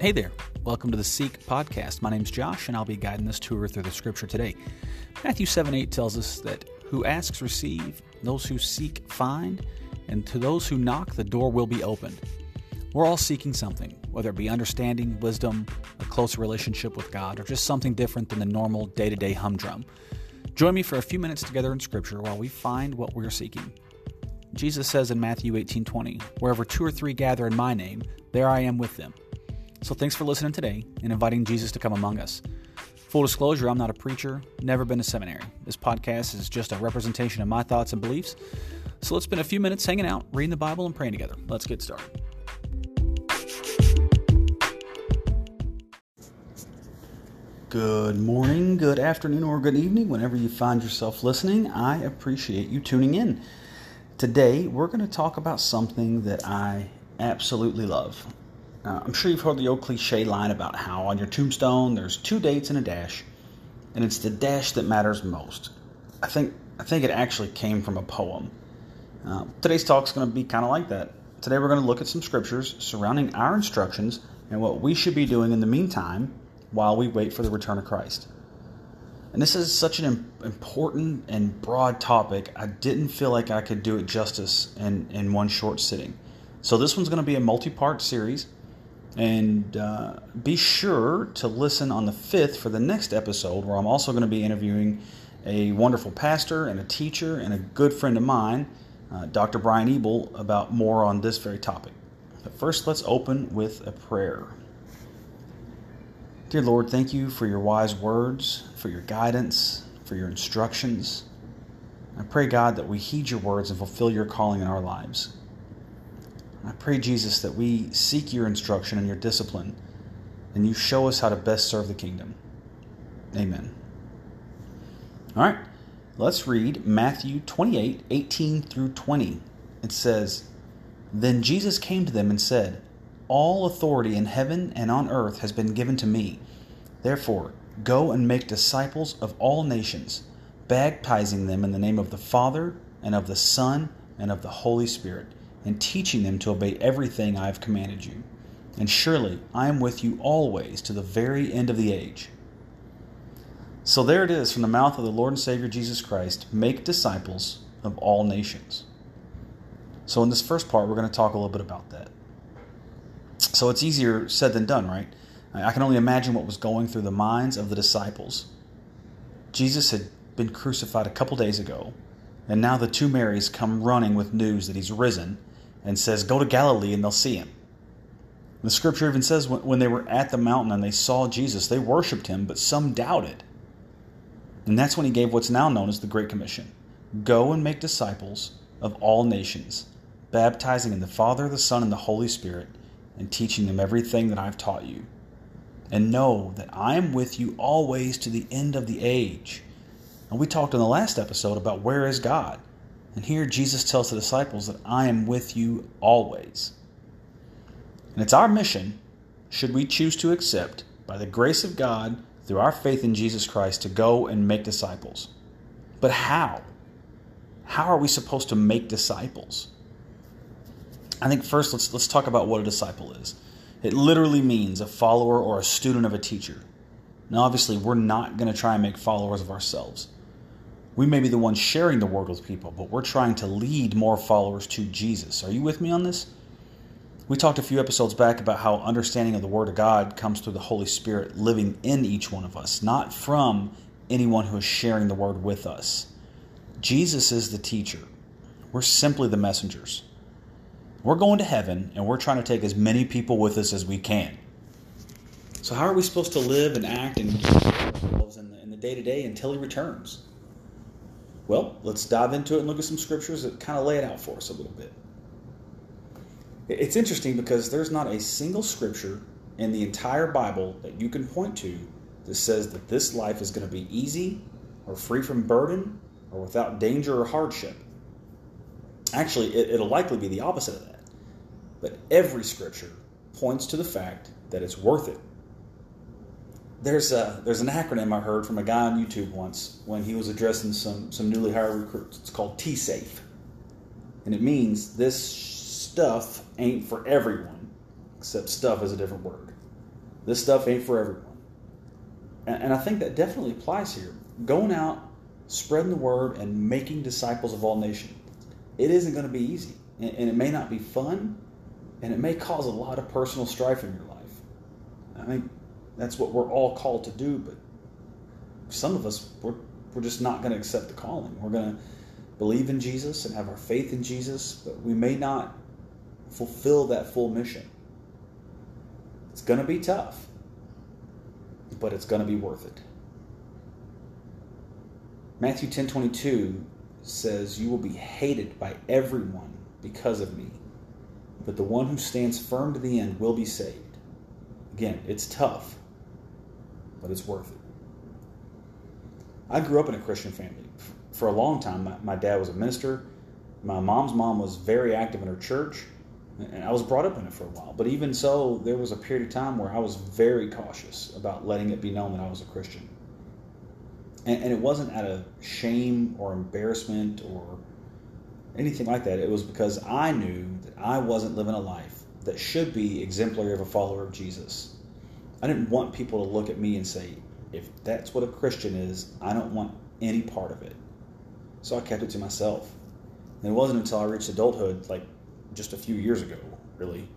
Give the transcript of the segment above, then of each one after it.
Hey there. Welcome to the Seek podcast. My name's Josh, and I'll be guiding this tour through the scripture today. Matthew 7 8 tells us that who asks receive, those who seek find, and to those who knock, the door will be opened. We're all seeking something, whether it be understanding, wisdom, a closer relationship with God, or just something different than the normal day to day humdrum. Join me for a few minutes together in Scripture while we find what we're seeking. Jesus says in Matthew 18:20, "Wherever two or three gather in my name, there I am with them." So thanks for listening today and inviting Jesus to come among us. Full disclosure, I'm not a preacher, never been to seminary. This podcast is just a representation of my thoughts and beliefs. So let's spend a few minutes hanging out, reading the Bible, and praying together. Let's get started. Good morning, good afternoon, or good evening, whenever you find yourself listening. I appreciate you tuning in. Today, we're going to talk about something that I absolutely love. Uh, I'm sure you've heard the old cliche line about how on your tombstone there's two dates and a dash, and it's the dash that matters most. I think I think it actually came from a poem. Uh, today's talk is going to be kind of like that. Today, we're going to look at some scriptures surrounding our instructions and what we should be doing in the meantime while we wait for the return of Christ. And this is such an important and broad topic, I didn't feel like I could do it justice in, in one short sitting. So, this one's going to be a multi part series. And uh, be sure to listen on the 5th for the next episode, where I'm also going to be interviewing a wonderful pastor and a teacher and a good friend of mine, uh, Dr. Brian Ebel, about more on this very topic. But first, let's open with a prayer. Dear Lord, thank you for your wise words, for your guidance, for your instructions. I pray, God, that we heed your words and fulfill your calling in our lives. I pray, Jesus, that we seek your instruction and your discipline, and you show us how to best serve the kingdom. Amen. All right, let's read Matthew 28 18 through 20. It says, Then Jesus came to them and said, all authority in heaven and on earth has been given to me. Therefore, go and make disciples of all nations, baptizing them in the name of the Father, and of the Son, and of the Holy Spirit, and teaching them to obey everything I have commanded you. And surely I am with you always to the very end of the age. So there it is from the mouth of the Lord and Savior Jesus Christ make disciples of all nations. So, in this first part, we're going to talk a little bit about that. So it's easier said than done, right? I can only imagine what was going through the minds of the disciples. Jesus had been crucified a couple days ago, and now the two Marys come running with news that he's risen and says, Go to Galilee and they'll see him. The scripture even says when they were at the mountain and they saw Jesus, they worshiped him, but some doubted. And that's when he gave what's now known as the Great Commission Go and make disciples of all nations, baptizing in the Father, the Son, and the Holy Spirit and teaching them everything that I've taught you. And know that I am with you always to the end of the age. And we talked in the last episode about where is God. And here Jesus tells the disciples that I am with you always. And it's our mission, should we choose to accept, by the grace of God, through our faith in Jesus Christ, to go and make disciples. But how? How are we supposed to make disciples? I think first let's let's talk about what a disciple is. It literally means a follower or a student of a teacher. Now obviously we're not going to try and make followers of ourselves. We may be the ones sharing the word with people, but we're trying to lead more followers to Jesus. Are you with me on this? We talked a few episodes back about how understanding of the Word of God comes through the Holy Spirit living in each one of us, not from anyone who is sharing the Word with us. Jesus is the teacher. We're simply the messengers. We're going to heaven and we're trying to take as many people with us as we can. So, how are we supposed to live and act and in the day to day until He returns? Well, let's dive into it and look at some scriptures that kind of lay it out for us a little bit. It's interesting because there's not a single scripture in the entire Bible that you can point to that says that this life is going to be easy or free from burden or without danger or hardship. Actually, it, will likely be the opposite of that. But every scripture points to the fact that it's worth it. There's a, there's an acronym I heard from a guy on YouTube once when he was addressing some, some newly hired recruits. It's called T Safe. And it means this stuff ain't for everyone, except stuff is a different word. This stuff ain't for everyone. And, and I think that definitely applies here. Going out, spreading the word, and making disciples of all nations. It isn't going to be easy, and, and it may not be fun, and it may cause a lot of personal strife in your life. I think that's what we're all called to do, but some of us, we're, we're just not going to accept the calling. We're going to believe in Jesus and have our faith in Jesus, but we may not fulfill that full mission. It's going to be tough, but it's going to be worth it. Matthew 10:22 says, "You will be hated by everyone because of me, but the one who stands firm to the end will be saved." Again, it's tough, but it's worth it. I grew up in a Christian family. For a long time, my, my dad was a minister. My mom's mom was very active in her church, and I was brought up in it for a while. But even so, there was a period of time where I was very cautious about letting it be known that I was a Christian. And, and it wasn't out of shame or embarrassment or anything like that. It was because I knew that I wasn't living a life that should be exemplary of a follower of Jesus. I didn't want people to look at me and say, if that's what a Christian is, I don't want any part of it. So I kept it to myself. And it wasn't until I reached adulthood, like just a few years ago, really,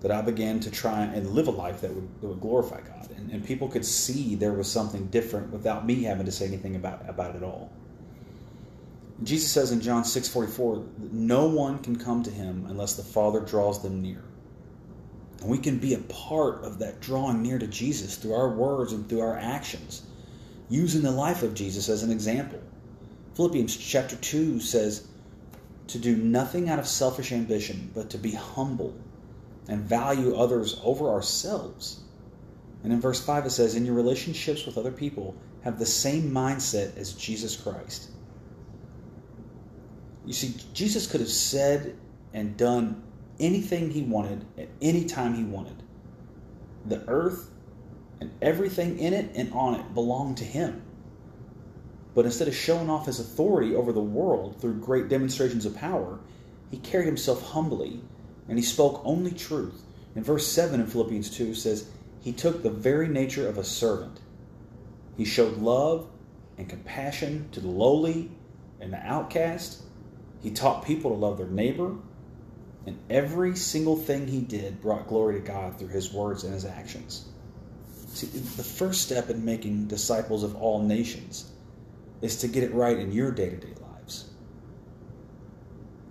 that I began to try and live a life that would, that would glorify God. And, and people could see there was something different without me having to say anything about, about it all. Jesus says in John 6:44, no one can come to him unless the Father draws them near. And we can be a part of that drawing near to Jesus through our words and through our actions, using the life of Jesus as an example. Philippians chapter 2 says, to do nothing out of selfish ambition, but to be humble and value others over ourselves. And in verse 5 it says, In your relationships with other people, have the same mindset as Jesus Christ. You see, Jesus could have said and done anything he wanted at any time he wanted. The earth and everything in it and on it belonged to him. But instead of showing off his authority over the world through great demonstrations of power, he carried himself humbly and he spoke only truth. In verse 7 in Philippians 2 says, He took the very nature of a servant. He showed love and compassion to the lowly and the outcast. He taught people to love their neighbor and every single thing he did brought glory to God through his words and his actions. See, the first step in making disciples of all nations is to get it right in your day to day lives.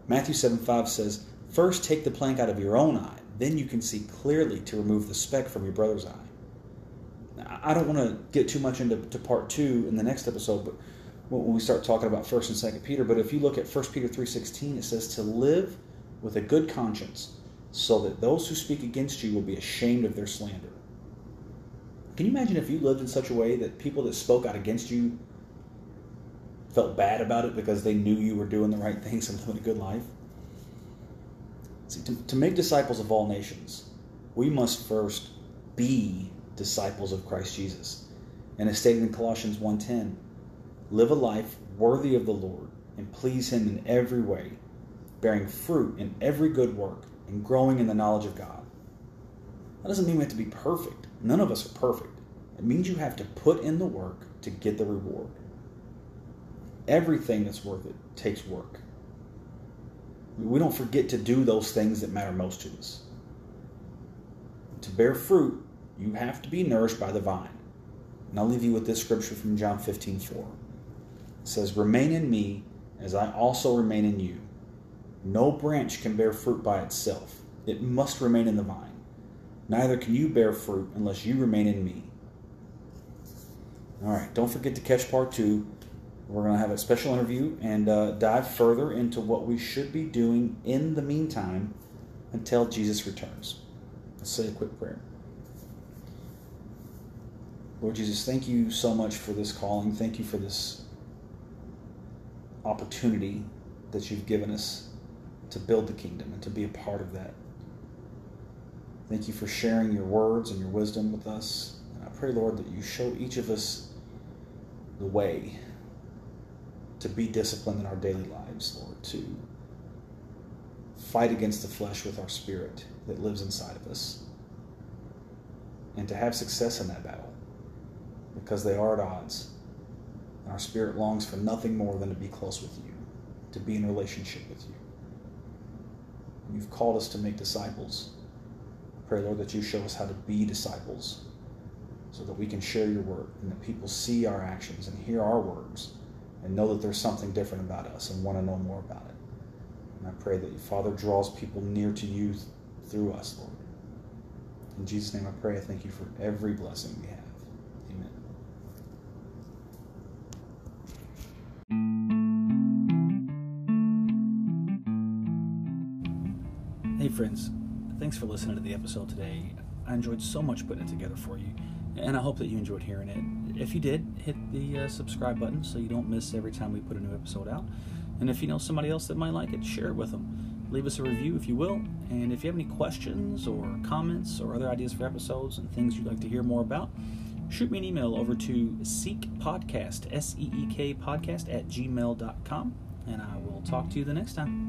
Matthew 7 5 says, First take the plank out of your own eye, then you can see clearly to remove the speck from your brother's eye. Now, I don't want to get too much into part two in the next episode, but when we start talking about first and second Peter, but if you look at First Peter 3.16, it says to live with a good conscience, so that those who speak against you will be ashamed of their slander. Can you imagine if you lived in such a way that people that spoke out against you felt bad about it because they knew you were doing the right things and living a good life? See, to, to make disciples of all nations, we must first be disciples of Christ Jesus. And as stated in Colossians 1:10, live a life worthy of the Lord and please him in every way bearing fruit in every good work, and growing in the knowledge of God. That doesn't mean we have to be perfect. None of us are perfect. It means you have to put in the work to get the reward. Everything that's worth it takes work. We don't forget to do those things that matter most to us. To bear fruit, you have to be nourished by the vine. And I'll leave you with this scripture from John 15 4. It says, Remain in me as I also remain in you. No branch can bear fruit by itself, it must remain in the vine. Neither can you bear fruit unless you remain in me. All right, don't forget to catch part two. We're going to have a special interview and uh, dive further into what we should be doing in the meantime until Jesus returns. Let's say a quick prayer. Lord Jesus, thank you so much for this calling. Thank you for this opportunity that you've given us to build the kingdom and to be a part of that. Thank you for sharing your words and your wisdom with us. And I pray, Lord, that you show each of us the way to be disciplined in our daily lives, Lord, to fight against the flesh with our spirit that lives inside of us. and to have success in that battle because they are at odds. And our spirit longs for nothing more than to be close with you, to be in relationship with you. You've called us to make disciples. Pray, Lord, that you show us how to be disciples so that we can share your word and that people see our actions and hear our words and know that there's something different about us and want to know more about it. And I pray that your Father draws people near to you through us, Lord. In Jesus' name I pray. I thank you for every blessing we have. Friends. Thanks for listening to the episode today. I enjoyed so much putting it together for you, and I hope that you enjoyed hearing it. If you did, hit the uh, subscribe button so you don't miss every time we put a new episode out. And if you know somebody else that might like it, share it with them. Leave us a review if you will. And if you have any questions or comments or other ideas for episodes and things you'd like to hear more about, shoot me an email over to seekpodcast, S E E K podcast at gmail.com. And I will talk to you the next time.